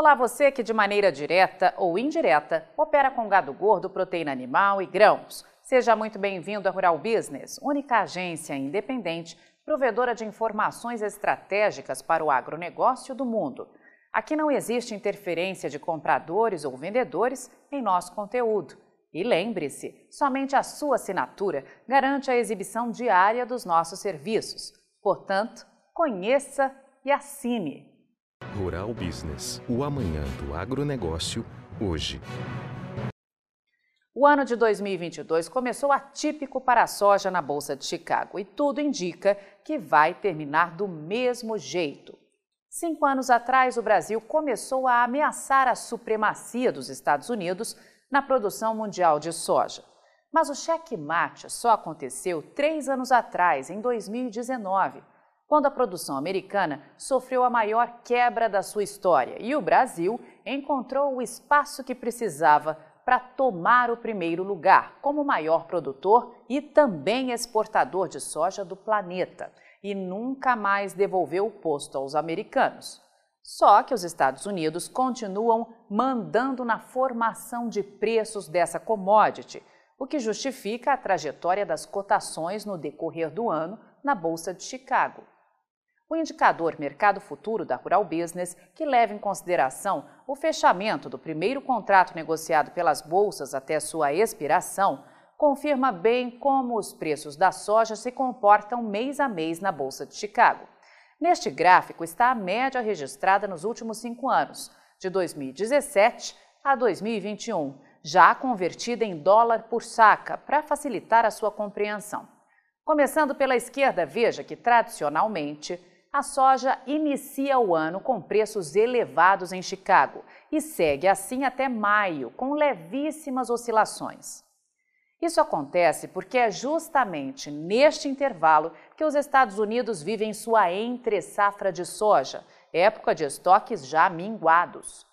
Olá, você que de maneira direta ou indireta opera com gado gordo, proteína animal e grãos. Seja muito bem-vindo à Rural Business, única agência independente provedora de informações estratégicas para o agronegócio do mundo. Aqui não existe interferência de compradores ou vendedores em nosso conteúdo. E lembre-se, somente a sua assinatura garante a exibição diária dos nossos serviços. Portanto, conheça e assine. Rural Business, o amanhã do agronegócio, hoje. O ano de 2022 começou atípico para a soja na Bolsa de Chicago e tudo indica que vai terminar do mesmo jeito. Cinco anos atrás, o Brasil começou a ameaçar a supremacia dos Estados Unidos na produção mundial de soja. Mas o checkmate só aconteceu três anos atrás, em 2019, quando a produção americana sofreu a maior quebra da sua história e o Brasil encontrou o espaço que precisava para tomar o primeiro lugar como maior produtor e também exportador de soja do planeta e nunca mais devolveu o posto aos americanos. Só que os Estados Unidos continuam mandando na formação de preços dessa commodity, o que justifica a trajetória das cotações no decorrer do ano na Bolsa de Chicago. O indicador Mercado Futuro da Rural Business, que leva em consideração o fechamento do primeiro contrato negociado pelas bolsas até sua expiração, confirma bem como os preços da soja se comportam mês a mês na Bolsa de Chicago. Neste gráfico está a média registrada nos últimos cinco anos, de 2017 a 2021, já convertida em dólar por saca, para facilitar a sua compreensão. Começando pela esquerda, veja que tradicionalmente a soja inicia o ano com preços elevados em Chicago e segue assim até maio, com levíssimas oscilações. Isso acontece porque é justamente neste intervalo que os Estados Unidos vivem sua entre-safra de soja, época de estoques já minguados.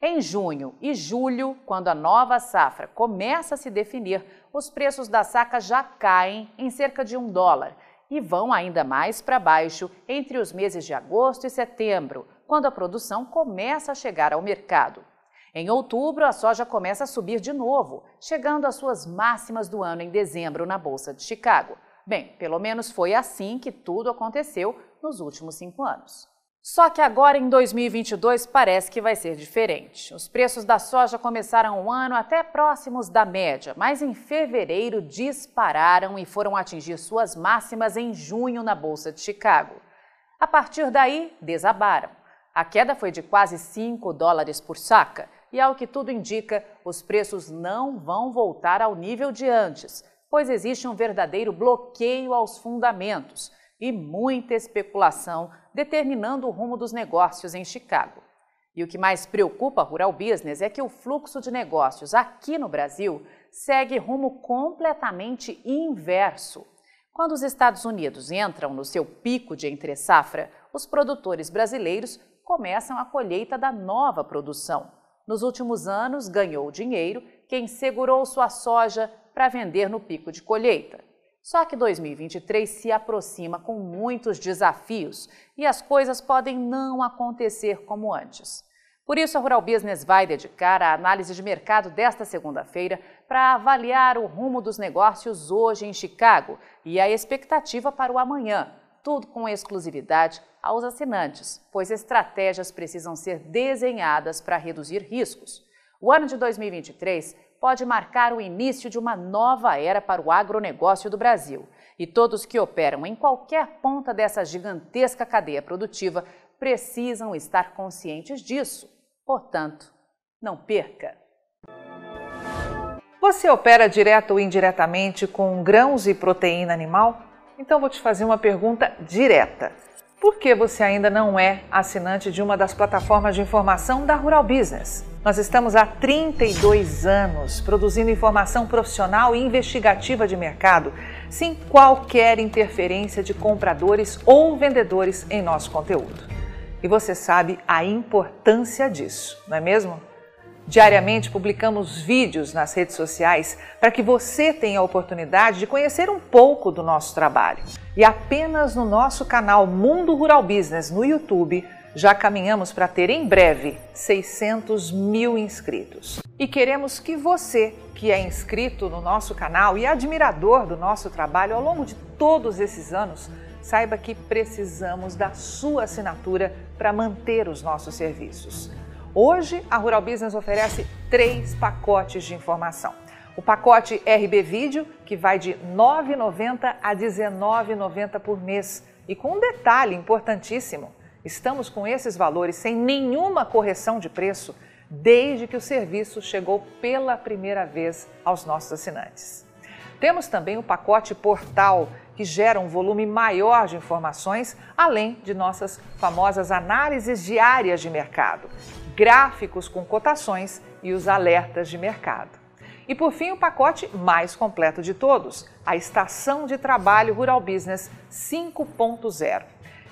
Em junho e julho, quando a nova safra começa a se definir, os preços da saca já caem em cerca de um dólar e vão ainda mais para baixo entre os meses de agosto e setembro, quando a produção começa a chegar ao mercado. Em outubro, a soja começa a subir de novo, chegando às suas máximas do ano em dezembro na Bolsa de Chicago. Bem, pelo menos foi assim que tudo aconteceu nos últimos cinco anos. Só que agora em 2022 parece que vai ser diferente. Os preços da soja começaram o ano até próximos da média, mas em fevereiro dispararam e foram atingir suas máximas em junho na Bolsa de Chicago. A partir daí, desabaram. A queda foi de quase 5 dólares por saca e, ao que tudo indica, os preços não vão voltar ao nível de antes, pois existe um verdadeiro bloqueio aos fundamentos e muita especulação determinando o rumo dos negócios em Chicago. E o que mais preocupa a Rural Business é que o fluxo de negócios aqui no Brasil segue rumo completamente inverso. Quando os Estados Unidos entram no seu pico de entre-safra, os produtores brasileiros começam a colheita da nova produção. Nos últimos anos, ganhou dinheiro quem segurou sua soja para vender no pico de colheita. Só que 2023 se aproxima com muitos desafios e as coisas podem não acontecer como antes. Por isso, a Rural Business vai dedicar a análise de mercado desta segunda-feira para avaliar o rumo dos negócios hoje em Chicago e a expectativa para o amanhã, tudo com exclusividade aos assinantes, pois estratégias precisam ser desenhadas para reduzir riscos. O ano de 2023 pode marcar o início de uma nova era para o agronegócio do Brasil. E todos que operam em qualquer ponta dessa gigantesca cadeia produtiva precisam estar conscientes disso. Portanto, não perca! Você opera direto ou indiretamente com grãos e proteína animal? Então vou te fazer uma pergunta direta. Por que você ainda não é assinante de uma das plataformas de informação da Rural Business? Nós estamos há 32 anos produzindo informação profissional e investigativa de mercado, sem qualquer interferência de compradores ou vendedores em nosso conteúdo. E você sabe a importância disso, não é mesmo? Diariamente publicamos vídeos nas redes sociais para que você tenha a oportunidade de conhecer um pouco do nosso trabalho. E apenas no nosso canal Mundo Rural Business no YouTube Já caminhamos para ter em breve 600 mil inscritos. E queremos que você, que é inscrito no nosso canal e admirador do nosso trabalho ao longo de todos esses anos, saiba que precisamos da sua assinatura para manter os nossos serviços. Hoje, a Rural Business oferece três pacotes de informação. O pacote RB Vídeo, que vai de R$ 9,90 a R$ 19,90 por mês. E com um detalhe importantíssimo: estamos com esses valores sem nenhuma correção de preço desde que o serviço chegou pela primeira vez aos nossos assinantes. Temos também o pacote Portal, que gera um volume maior de informações, além de nossas famosas análises diárias de mercado, gráficos com cotações e os alertas de mercado. E por fim, o pacote mais completo de todos, a Estação de Trabalho Rural Business 5.0,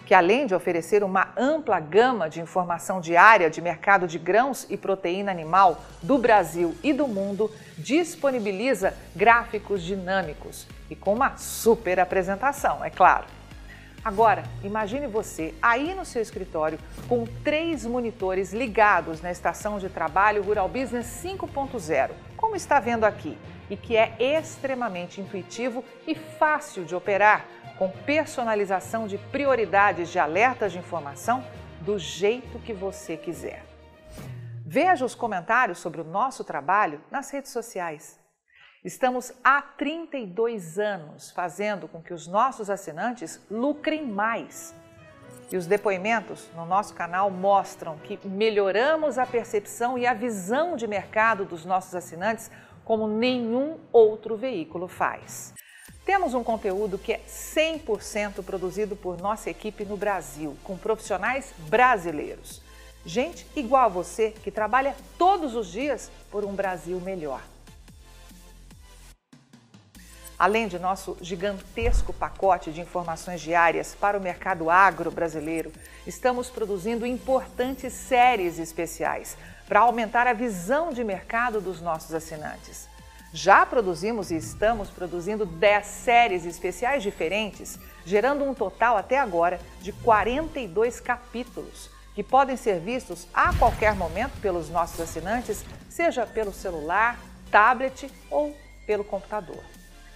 que além de oferecer uma ampla gama de informação diária de mercado de grãos e proteína animal do Brasil e do mundo, disponibiliza gráficos dinâmicos e com uma super apresentação, é claro. Agora, imagine você aí no seu escritório com três monitores ligados na estação de trabalho Rural Business 5.0, como está vendo aqui, e que é extremamente intuitivo e fácil de operar, com personalização de prioridades de alertas de informação do jeito que você quiser. Veja os comentários sobre o nosso trabalho nas redes sociais. Estamos há 32 anos fazendo com que os nossos assinantes lucrem mais. E os depoimentos no nosso canal mostram que melhoramos a percepção e a visão de mercado dos nossos assinantes como nenhum outro veículo faz. Temos um conteúdo que é 100% produzido por nossa equipe no Brasil, com profissionais brasileiros. Gente igual a você que trabalha todos os dias por um Brasil melhor. Além de nosso gigantesco pacote de informações diárias para o mercado agro brasileiro, estamos produzindo importantes séries especiais para aumentar a visão de mercado dos nossos assinantes. Já produzimos e estamos produzindo 10 séries especiais diferentes, gerando um total até agora de 42 capítulos, que podem ser vistos a qualquer momento pelos nossos assinantes, seja pelo celular, tablet ou pelo computador.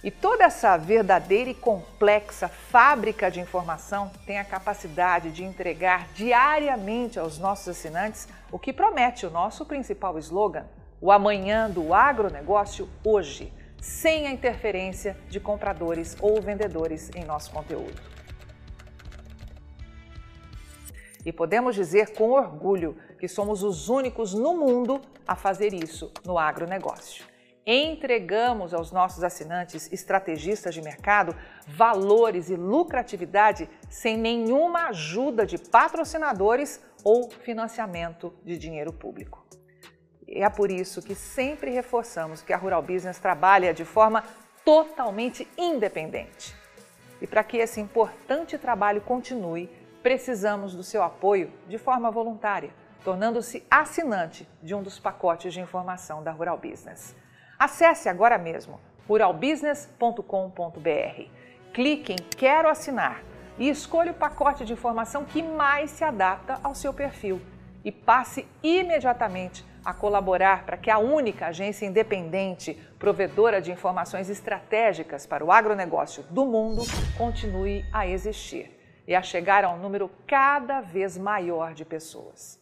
E toda essa verdadeira e complexa fábrica de informação tem a capacidade de entregar diariamente aos nossos assinantes o que promete o nosso principal slogan: o amanhã do agronegócio hoje, sem a interferência de compradores ou vendedores em nosso conteúdo. E podemos dizer com orgulho que somos os únicos no mundo a fazer isso no agronegócio entregamos aos nossos assinantes estrategistas de mercado valores e lucratividade sem nenhuma ajuda de patrocinadores ou financiamento de dinheiro público. É por isso que sempre reforçamos que a Rural Business trabalha de forma totalmente independente. E para que esse importante trabalho continue, precisamos do seu apoio de forma voluntária, tornando-se assinante de um dos pacotes de informação da Rural Business. Acesse agora mesmo ruralbusiness.com.br. Clique em Quero assinar e escolha o pacote de informação que mais se adapta ao seu perfil e passe imediatamente a colaborar para que a única agência independente provedora de informações estratégicas para o agronegócio do mundo continue a existir e a chegar a um número cada vez maior de pessoas.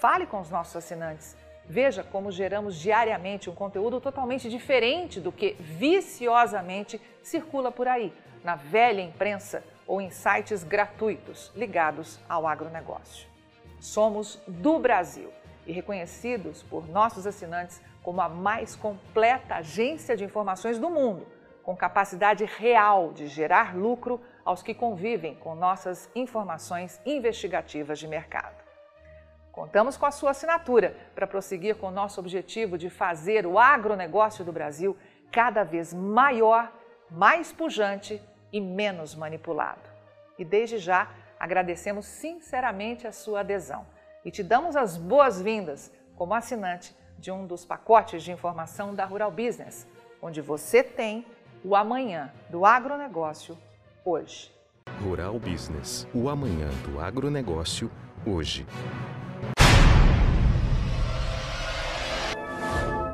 Fale com os nossos assinantes Veja como geramos diariamente um conteúdo totalmente diferente do que viciosamente circula por aí, na velha imprensa ou em sites gratuitos ligados ao agronegócio. Somos do Brasil e reconhecidos por nossos assinantes como a mais completa agência de informações do mundo, com capacidade real de gerar lucro aos que convivem com nossas informações investigativas de mercado. Contamos com a sua assinatura para prosseguir com o nosso objetivo de fazer o agronegócio do Brasil cada vez maior, mais pujante e menos manipulado. E desde já agradecemos sinceramente a sua adesão e te damos as boas-vindas como assinante de um dos pacotes de informação da Rural Business, onde você tem o amanhã do agronegócio hoje. Rural Business, o amanhã do agronegócio hoje.